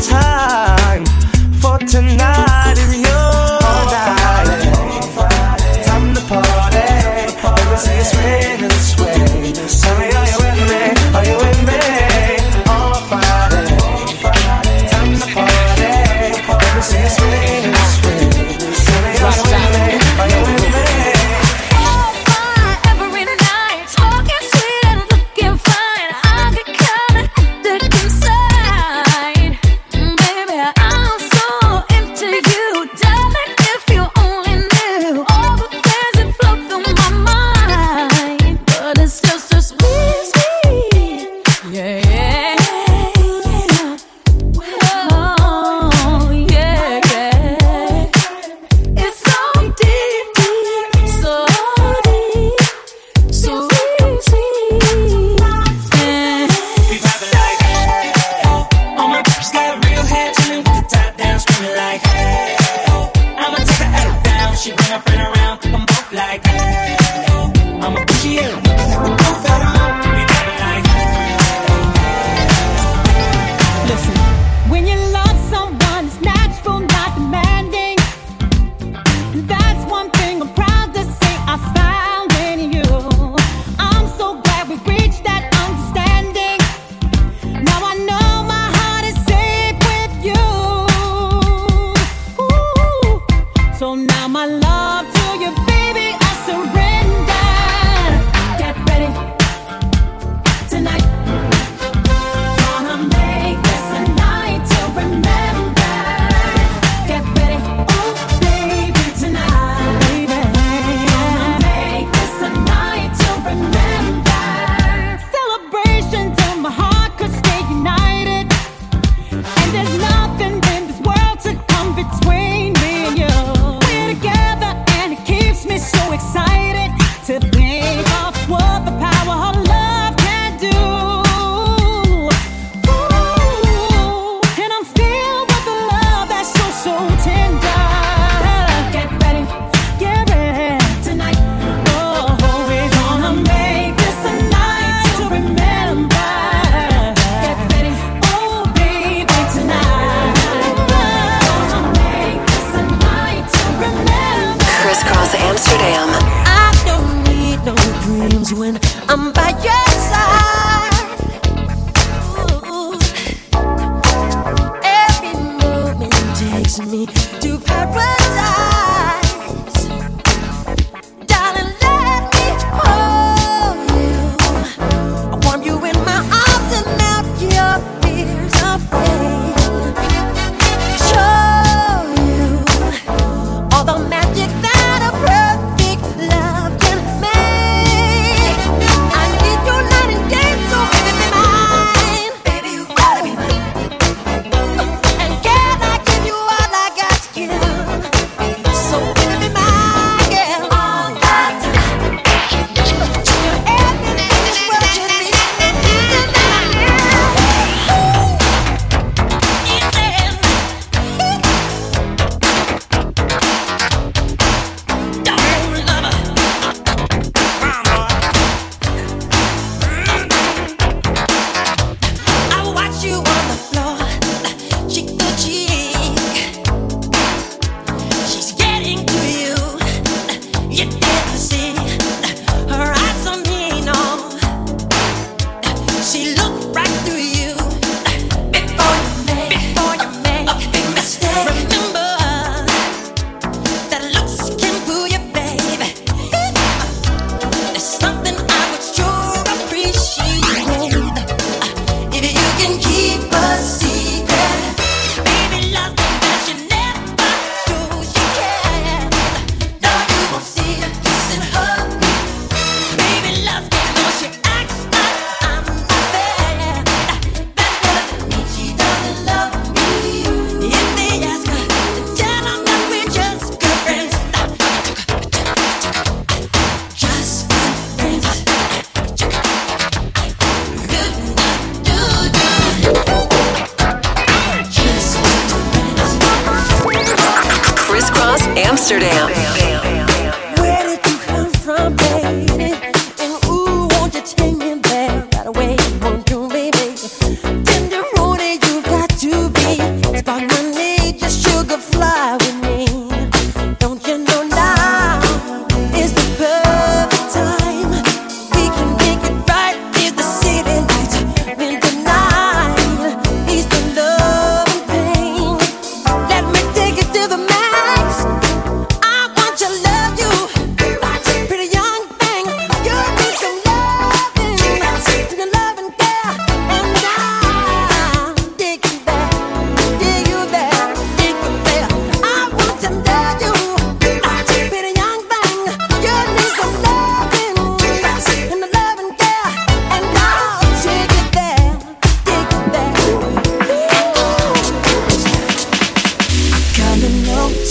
So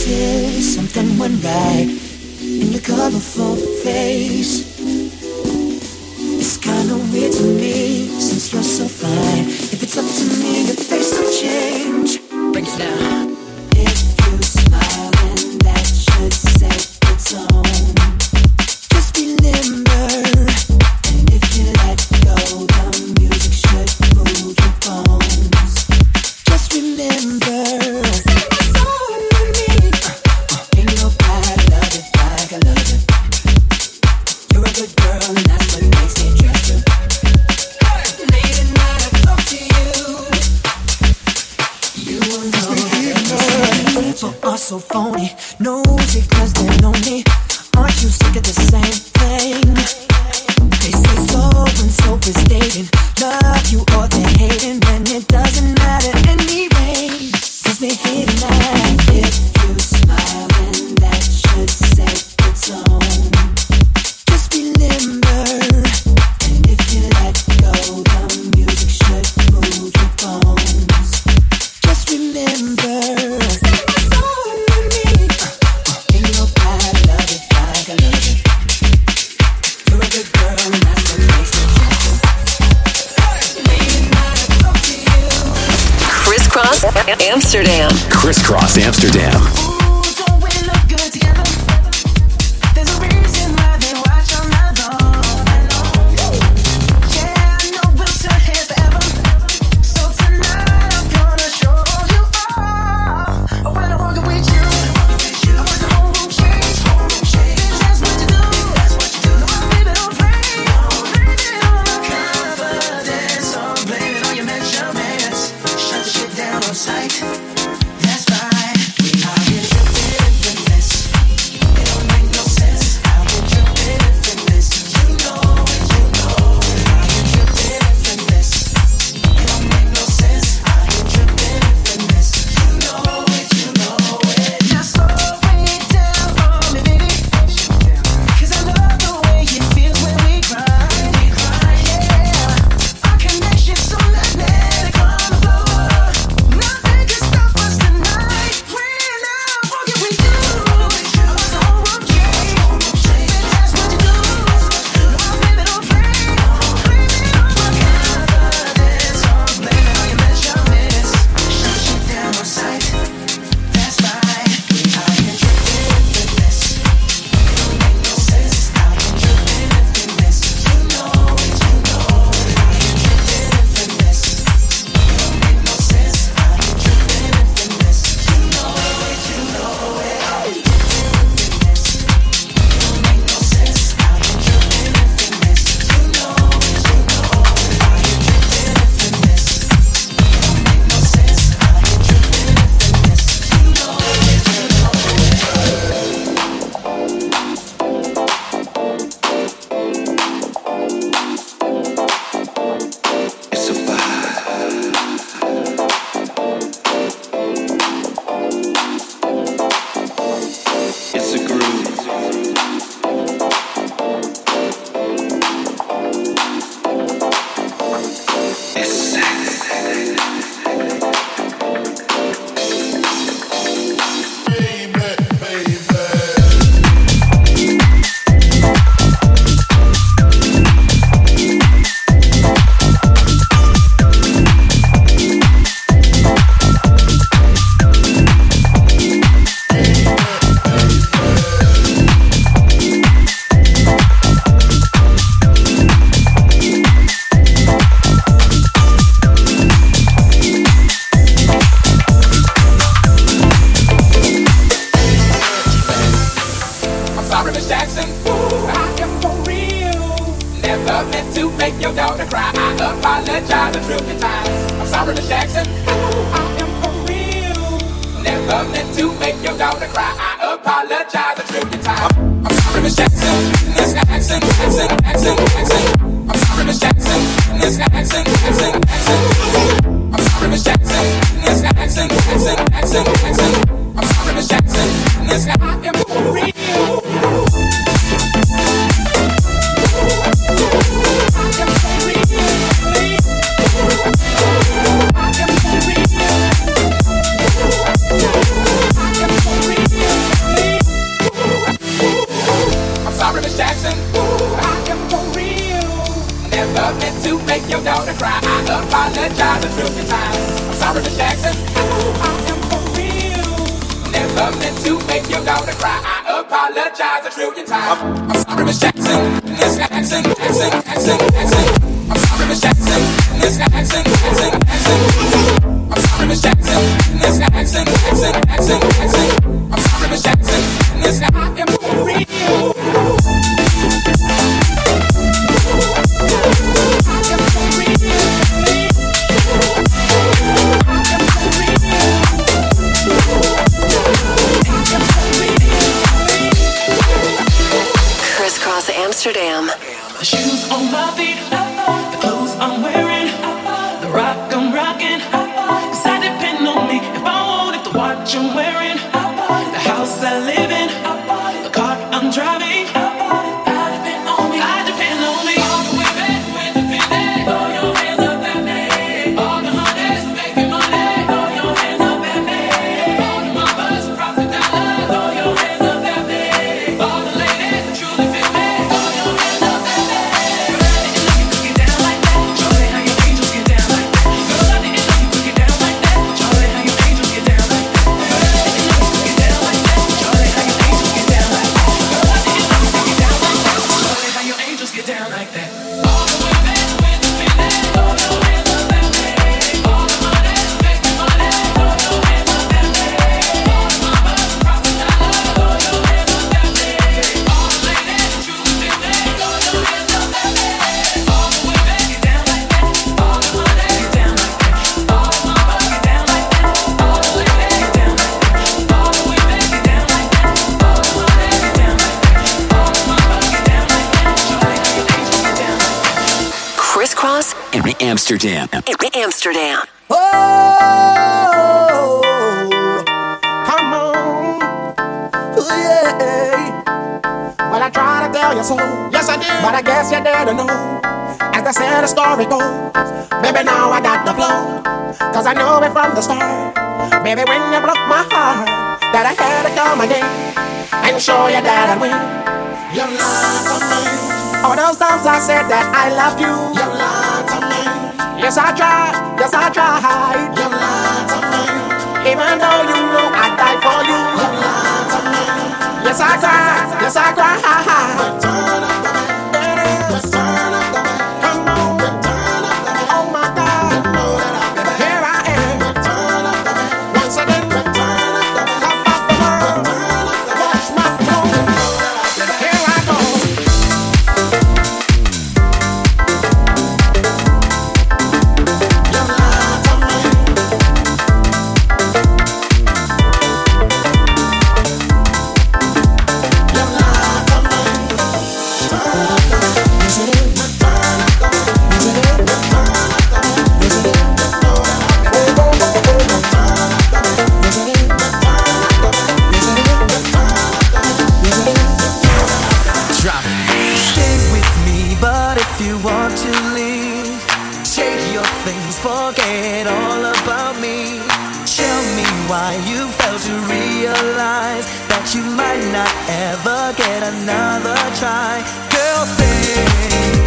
noticed something went right in your colorful face. It's kinda weird to me since you're so fine. If it's up to me, your face will change. Break it down. Crisscross Amsterdam. Crisscross Amsterdam. Never meant to make your daughter cry. I apologize a trillion times. I'm sorry, Miss Jackson. Ooh, I am for real. Never meant to make your daughter cry. I apologize a trillion times. I'm sorry, Miss Jackson. Miss Jackson, Jackson, Jackson, Jackson. I'm sorry, Miss Jackson. Miss Jackson, Jackson, Jackson. I'm sorry, Miss Jackson. Miss Jackson, Jackson, Jackson, Jackson. I'm sorry, Miss Jackson. Miss I am for real. Make your daughter cry. I apologize a trillion times. I'm sorry, Miss Jackson. I am for real. Never meant to make your daughter cry. I apologize a trillion times. I'm, sorry, Miss Jackson. Miss Jackson, Jackson, Jackson, Jackson. I'm sorry, Miss Jackson. Miss Jackson, Jackson, Jackson. I'm sorry, Miss Jackson. Miss Jackson, Jackson, Jackson, Jackson. I'm sorry, Miss Jackson. Miss I am for real. Crisscross Amsterdam. The shoes on my feet, the clothes I'm wearing, Amsterdam. Amsterdam. Oh, come on. Ooh, yeah. Well, I try to tell you so. Yes, I did. But I guess you didn't know. As they say the story goes. Baby, now I got the flow. Cause I know it from the start. Baby, when you broke my heart, that I had to come again and show you that I'd win. You're lied to me. All those times I said that I loved you. You lied to me. Yes, I tried. Yes, I tried. You lied to me. Even though you know I'd die for you. You lied to me. Yes, I cried. Yes, I cried. Why you failed to realize that you might not ever get another try. Girl, think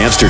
Amsterdam.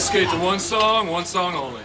skate to one song, one song only.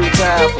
Now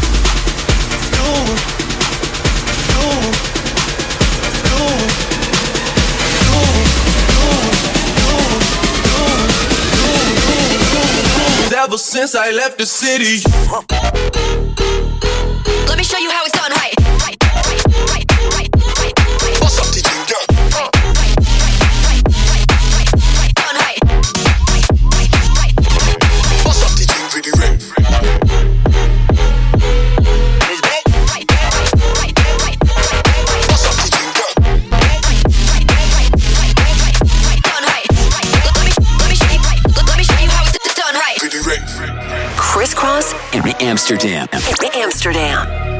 Ever since I left the city. Let me show you how Amsterdam. Amsterdam.